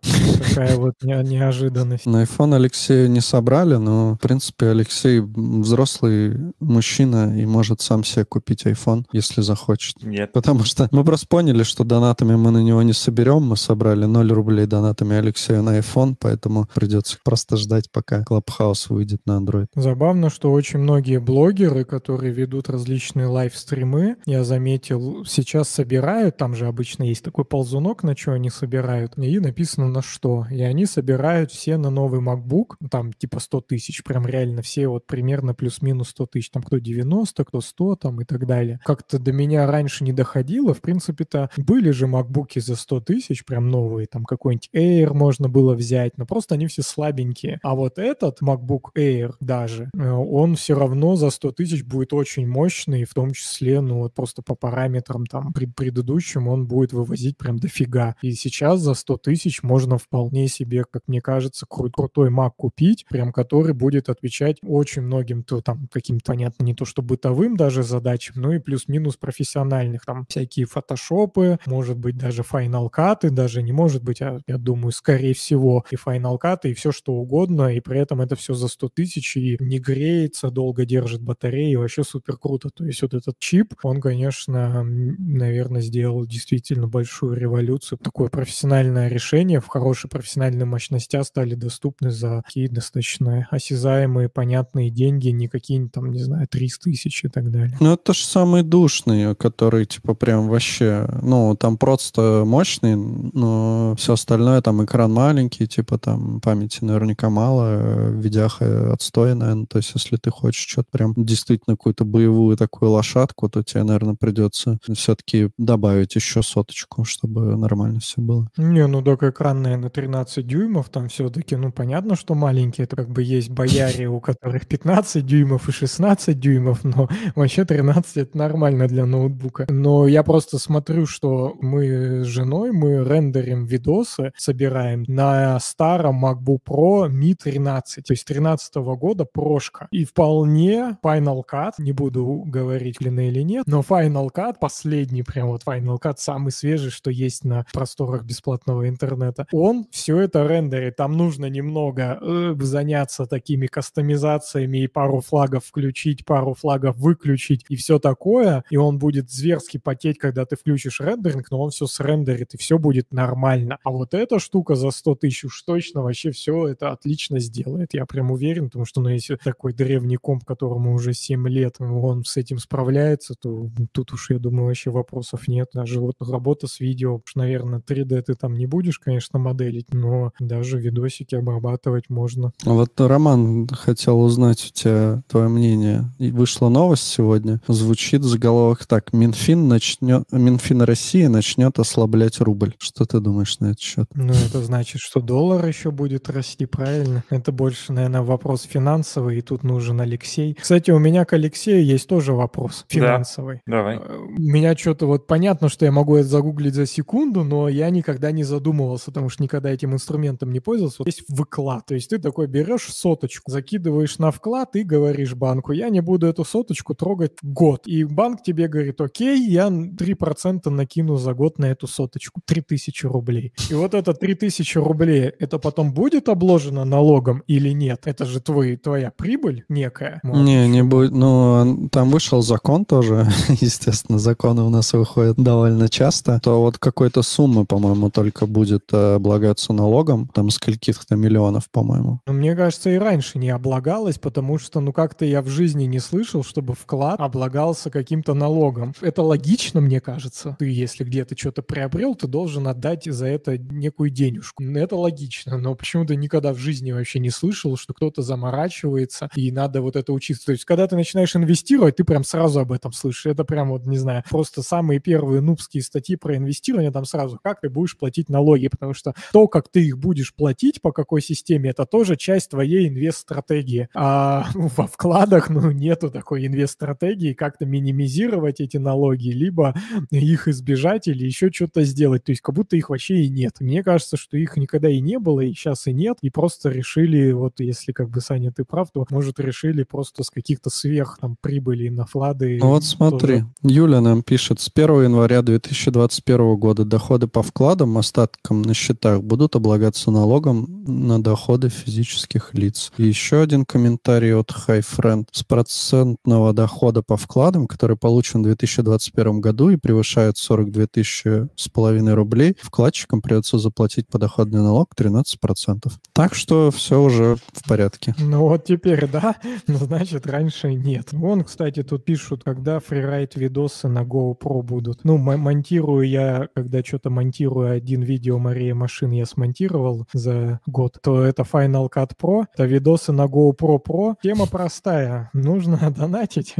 Такая вот не- неожиданность. На iPhone Алексея не собрали, но, в принципе, Алексей взрослый мужчина и может сам себе купить iPhone, если захочет. Нет. Потому что мы просто поняли, что донатами мы на него не соберем. Мы собрали 0 рублей донатами Алексею на iPhone, поэтому придется просто ждать, пока Clubhouse выйдет на Android. Забавно, что очень многие блогеры, которые ведут различные лайв-стримы, я заметил, сейчас собирают, там же обычно есть такой ползунок, на что они собирают, и написано на что. 100, и они собирают все на новый MacBook, там типа 100 тысяч, прям реально все вот примерно плюс-минус 100 тысяч, там кто 90, кто 100 там и так далее. Как-то до меня раньше не доходило, в принципе-то были же MacBook'и за 100 тысяч, прям новые, там какой-нибудь Air можно было взять, но просто они все слабенькие. А вот этот MacBook Air даже, э, он все равно за 100 тысяч будет очень мощный, в том числе, ну вот просто по параметрам там пред предыдущим он будет вывозить прям дофига. И сейчас за 100 тысяч можно вполне себе, как мне кажется, кру крутой Mac купить, прям который будет отвечать очень многим то там каким-то, понятно, не то что бытовым даже задачам, но и плюс-минус профессиональных. Там всякие фотошопы, может быть, даже Final Cut, даже не может быть, а я думаю, скорее всего, и Final Cut, и все что угодно, и при этом это все за 100 тысяч, и не греется, долго держит батареи, вообще супер круто. То есть вот этот чип, он, конечно, наверное, сделал действительно большую революцию. Такое профессиональное решение в хорошей профессиональной мощности стали доступны за такие достаточно осязаемые, понятные деньги, не какие-нибудь там, не знаю, 300 тысяч и так далее. Ну, это же самый душный, который, типа, прям вообще, ну, там просто мощный, но все остальное, там, экран маленький, типа, там, памяти наверняка мало, видяха отстойная, ну, то есть, если ты хочешь что-то прям действительно какую-то боевую такую лошадку, то тебе, наверное, придется все-таки добавить еще соточку, чтобы нормально все было. Не, ну так экран, наверное, 13 дюймов, там все-таки, ну, понятно, что маленькие, это как бы есть бояре, у которых 15 дюймов и 16 дюймов, но вообще 13 это нормально для ноутбука. Но я просто смотрю, что мы с женой, мы рендерим видосы, собираем на старом MacBook Pro Mi 13, то есть 13 года прошка. И вполне Final Cut, не буду говорить, длины или нет, но Final Cut, последний прям вот Final Cut, самый свежий, что есть на просторах бесплатного интернета, он все это рендерит. Там нужно немного э, заняться такими кастомизациями и пару флагов включить, пару флагов выключить и все такое. И он будет зверски потеть, когда ты включишь рендеринг, но он все срендерит, и все будет нормально. А вот эта штука за 100 тысяч уж точно вообще все это отлично сделает. Я прям уверен, потому что, ну, если такой древний комп, которому уже 7 лет, он с этим справляется, то тут уж, я думаю, вообще вопросов нет. Даже вот работа с видео, уж, наверное, 3D ты там не будешь, конечно, моделить, но даже видосики обрабатывать можно. Вот, Роман, хотел узнать у тебя твое мнение. И вышла новость сегодня. Звучит заголовок так. Минфин, начнет, Минфин России начнет ослаблять рубль. Что ты думаешь на этот счет? Ну, это значит, что доллар еще будет расти, правильно? Это больше, наверное, вопрос финансовый, и тут нужен Алексей. Кстати, у меня к Алексею есть тоже вопрос финансовый. Да, давай. Э, У меня что-то вот понятно, что я могу это загуглить за секунду, но я никогда не задумывался, потому что никогда этим инструментом не пользовался. Вот есть выклад, то есть ты такой берешь соточку, закидываешь на вклад и говоришь банку, я не буду эту соточку трогать год. И банк тебе говорит, окей, я 3% накину за год на эту соточку, 3000 рублей. И вот это 3000 рублей, это потом будет обложено налогом или нет? Это же твой, твоя прибыль некая. может, Не, будет. Ну, там вышел закон тоже. Естественно, законы у нас выходят довольно часто. То вот какой-то суммы, по-моему, только будет э, облагаться налогом. Там скольких-то миллионов, по-моему. Ну, мне кажется, и раньше не облагалось, потому что, ну, как-то я в жизни не слышал, чтобы вклад облагался каким-то налогом. Это логично, мне кажется. Ты, если где-то что-то приобрел, ты должен отдать за это некую денежку. Это логично, но почему-то никогда в жизни вообще не слышал, что кто-то заморачивается, и надо вот это учиться. То есть, когда ты начинаешь инвестировать, ты прям сразу об этом слышишь. Это прям вот, не знаю, просто самые первые нубские статьи про инвестирование, там сразу, как ты будешь платить налоги, потому что то, как ты их будешь платить, по какой системе, это тоже часть твоей инвест-стратегии. А во вкладах, ну, нету такой инвест-стратегии, как-то минимизировать эти налоги, либо их избежать или еще что-то сделать. То есть как будто их вообще и нет. Мне кажется, что их никогда и не было, и сейчас и нет, и просто решили, вот если как бы, Саня, ты прав, то, может, решили просто с каких-то сверх там прибыли на вклады. Ну вот смотри, тоже. Юля нам пишет, с 1 января 2021 года доходы по вкладам, остаткам на счетах будут облагаться налогом на доходы физических лиц. И еще один комментарий от High Friend. С процентного дохода по вкладам, который получен в 2021 году и превышает 42 тысячи с половиной рублей, вкладчикам придется заплатить подоходный налог 13%. Так что все уже в порядке. Ну вот теперь да, но значит раньше нет. Вон, кстати, тут пишут, когда фрирайт видосы на GoPro будут. Ну, монтирую я, когда что-то монтирую один видео Мария машин, я смонтировал за год, то это Final Cut Pro, это видосы на GoPro Pro. Тема простая. Нужно донатить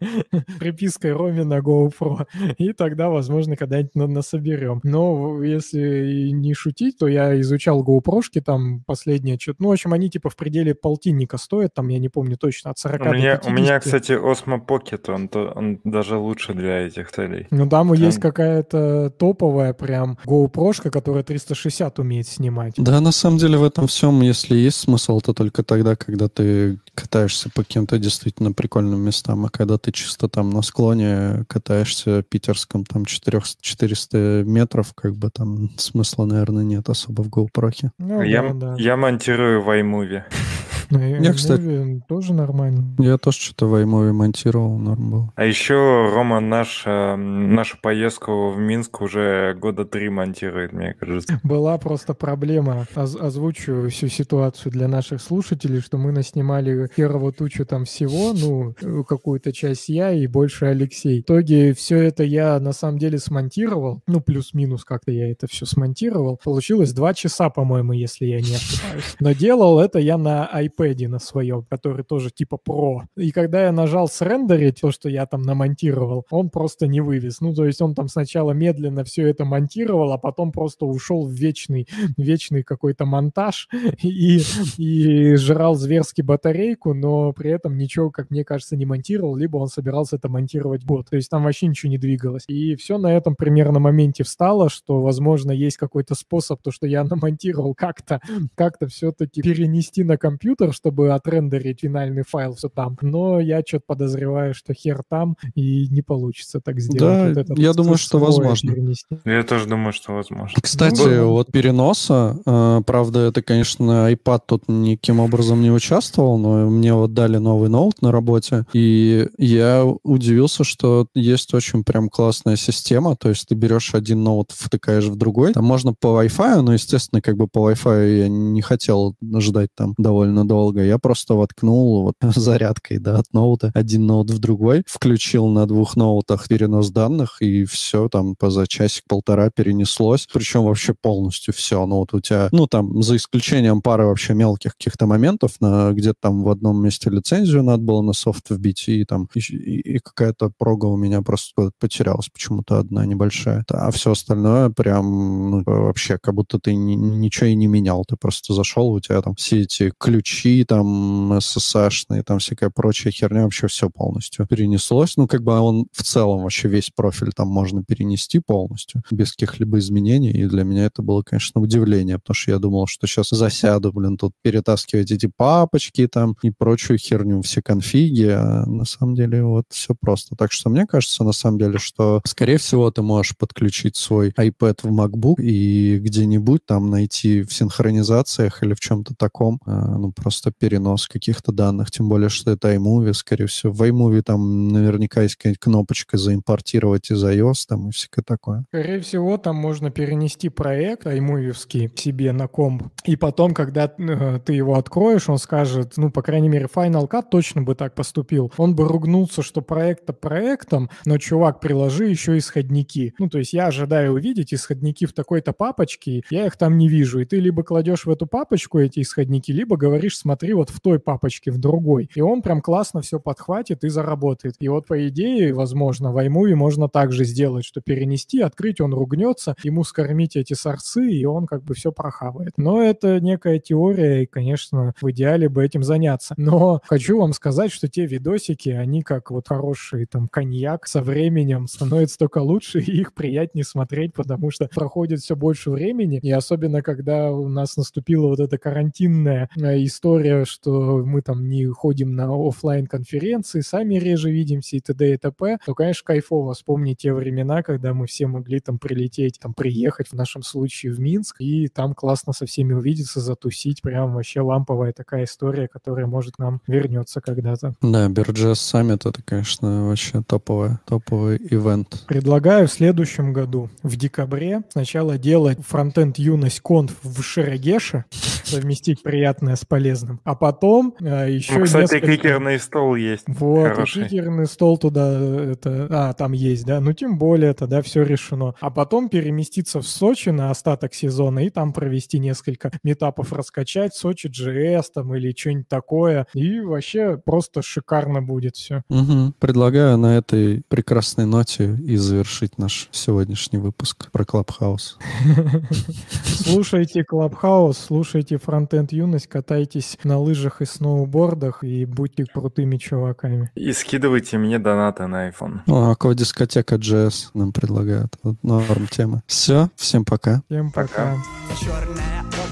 припиской Роме на GoPro. И тогда, возможно, когда-нибудь на- насоберем. Но если не шутить, то я изучал GoPro-шки, там последние что-то... Ну, в общем, они типа в пределе полтинника стоят, там, я не помню точно, от 40 У до меня, у меня, 50. кстати, Osmo Pocket, он, то- он даже лучше для этих целей. Ну, там есть Там- какая-то топовая прям GoPro-шка, которая 360 умеет снимать. Да, на самом деле в этом всем, если есть смысл, то только тогда, когда ты катаешься по каким-то действительно прикольным местам, а когда ты чисто там на склоне катаешься питерском там 400, 400 метров, как бы там смысла, наверное, нет особо в GoPro. Ну, я, да, да. я монтирую в iMovie. И Я, кстати- тоже нормально. Я тоже что-то в iMovie монтировал, норм был. А еще Рома наш, э, нашу поездку в Минск уже года три монтирует, мне кажется. Была просто проблема. Оз- озвучу всю ситуацию для наших слушателей, что мы наснимали херово тучу там всего, ну, какую-то часть я и больше Алексей. В итоге все это я на самом деле смонтировал, ну, плюс-минус как-то я это все смонтировал. Получилось два часа, по-моему, если я не ошибаюсь. Но делал это я на iPad на своем, который тоже типа Pro. И когда я нажал срендерить то, что я там намонтировал, он просто не вывез. Ну, то есть он там сначала медленно все это монтировал, а потом просто ушел в вечный, вечный какой-то монтаж и, и жрал зверски батарейку, но при этом ничего, как мне кажется, не монтировал, либо он собирался это монтировать бот. То есть там вообще ничего не двигалось. И все на этом примерно моменте встало, что, возможно, есть какой-то способ, то, что я намонтировал как-то, как-то все-таки перенести на компьютер, чтобы отрендерить финальный файл все там. Но я что-то подозреваю, что хер там, и не получится так сделать. Да, Вот этот я думаю, что возможно. перенести. Я тоже думаю, что возможно. Кстати, Ну, вот переноса, э, правда, это, конечно, iPad тут никаким образом не участвовал, но мне вот дали новый ноут на работе, и я удивился, что есть очень прям классная система, то есть ты берешь один ноут, втыкаешь в другой, там можно по Wi-Fi, но, естественно, как бы по Wi-Fi я не хотел ждать там довольно долго, я просто воткнул вот зарядкой, да, от ноута один ноут в другой, включил на двух ноутах перенос данных, и все там за часик-полтора перенеслось, причем вообще полностью все. Ну вот у тебя, ну там, за исключением пары вообще мелких каких-то моментов, на, где-то там в одном месте лицензию надо было на софт вбить, и там и, и- и какая-то прога у меня просто потерялась, почему-то одна небольшая. А все остальное прям ну, вообще как будто ты ни- ничего и не менял. Ты просто зашел, у тебя там все эти ключи, там SSH-ные, там всякая прочая херня, вообще все полностью перенеслось. Ну, как бы он в целом вообще весь профиль там можно перенести полностью, без каких-либо изменений. И для меня это было, конечно, удивление, потому что я думал, что сейчас засяду, блин, тут перетаскивать эти папочки там и прочую херню, все конфиги, а на самом деле вот все просто. Так что мне кажется, на самом деле, что, скорее всего, ты можешь подключить свой iPad в MacBook и где-нибудь там найти в синхронизациях или в чем-то таком, а, ну, просто перенос каких-то данных, тем более, что это iMovie, скорее всего. В iMovie там наверняка есть какая-нибудь кнопочка заимпортировать из iOS там и всякое такое. Скорее всего, там можно перенести проект iMovie себе на комп, и потом, когда э, ты его откроешь, он скажет, ну, по крайней мере, Final Cut точно бы так поступил. Он бы ругнулся, что проект-то проектом, но, чувак, приложи еще исходники. Ну, то есть я ожидаю увидеть исходники в такой-то папочке, я их там не вижу, и ты либо кладешь в эту папочку эти исходники, либо говоришь, смотри, вот в той папочке, в другой. И он прям классно все подхватит и заработает. И вот, по идее, возможно, в iMovie можно также сделать, что перенести, открыть, он ругнется, ему скормить эти сорсы, и он как бы все прохавает. Но это некая теория, и, конечно, в идеале бы этим заняться. Но хочу вам сказать, что те видосики, они как вот хороший там коньяк со временем становятся только лучше, и их приятнее смотреть, потому что проходит все больше времени, и особенно когда у нас наступила вот эта карантинная э, история, что мы там не ходим на оффлайн конференции сами реже видимся и т.д. и т.п., то, конечно, кайфово вспомнить те времена, когда мы все могли там прилететь, там приехать, в нашем случае, в Минск, и там классно со всеми увидеться, затусить, прям вообще ламповая такая история, которая, может, нам вернется когда-то. Да, Бирджес Summit это, конечно, вообще топовый, топовый ивент. Предлагаю в следующем году, в декабре, сначала делать фронтенд юность конф в Шерегеше, совместить приятное с полезным. А потом э, еще Ну, кстати, несколько... кликерный стол есть. Вот, и Хороший. кликерный стол туда, э, это, а, там есть, да, ну тем более, тогда все решено. А потом переместиться в Сочи на остаток сезона и там провести несколько метапов, раскачать Сочи GS там или что-нибудь такое. И вообще просто шикарно будет все. Мгм. Предлагаю на этой прекрасной ноте и завершить наш сегодняшний выпуск про Clubhouse. Слушайте Clubhouse, слушайте Фронтенд Юность, катайтесь на лыжах и сноубордах и будьте крутыми чуваками. И скидывайте мне донаты на iPhone. Ну, аквадискотека JS нам предлагают. Вот Норм тема. Все, всем пока. Всем Пока. пока.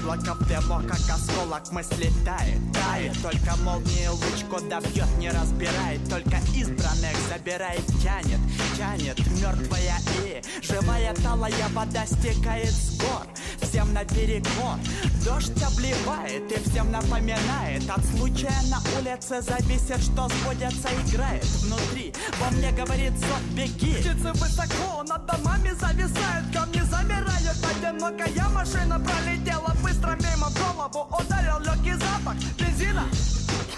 Черное облако в демо, как осколок. Мысли тает, тает. Только молнии луч куда бьет, не разбирает. Только избранных забирает, тянет, тянет. Мертвая и живая талая вода стекает с гор. Всем наперекор Дождь обливает и всем напоминает. От случая на улице зависит, что сбудется играет. Внутри во мне говорит зов, беги. Птицы высоко над домами зависают Камни замирают, одинокая машина пролетела Быстро мимо голову ударил легкий запах бензина.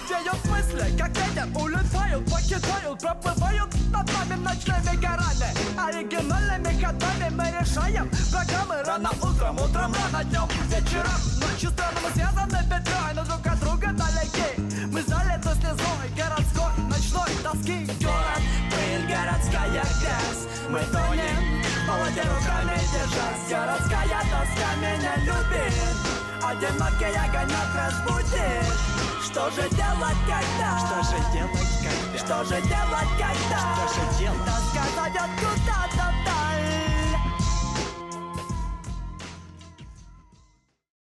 Ее мысли, как ветер, улетают, покидают Проплывают над нами ночными горами. Оригинальными ходами мы решаем Программы рано утром, утром рано, днем, вечером. Ночью страны мы связаны петлей, но друг от друга далеки. Мы залиты слезой городской, ночной тоски. Город, пыль, городская грязь Мы тонем, молодя руками Городская тоска меня любит Одинокий огонек разбудит Что же делать, когда? Что же делать, когда? Что же делать, когда? Что же делать? Тоска зовет куда-то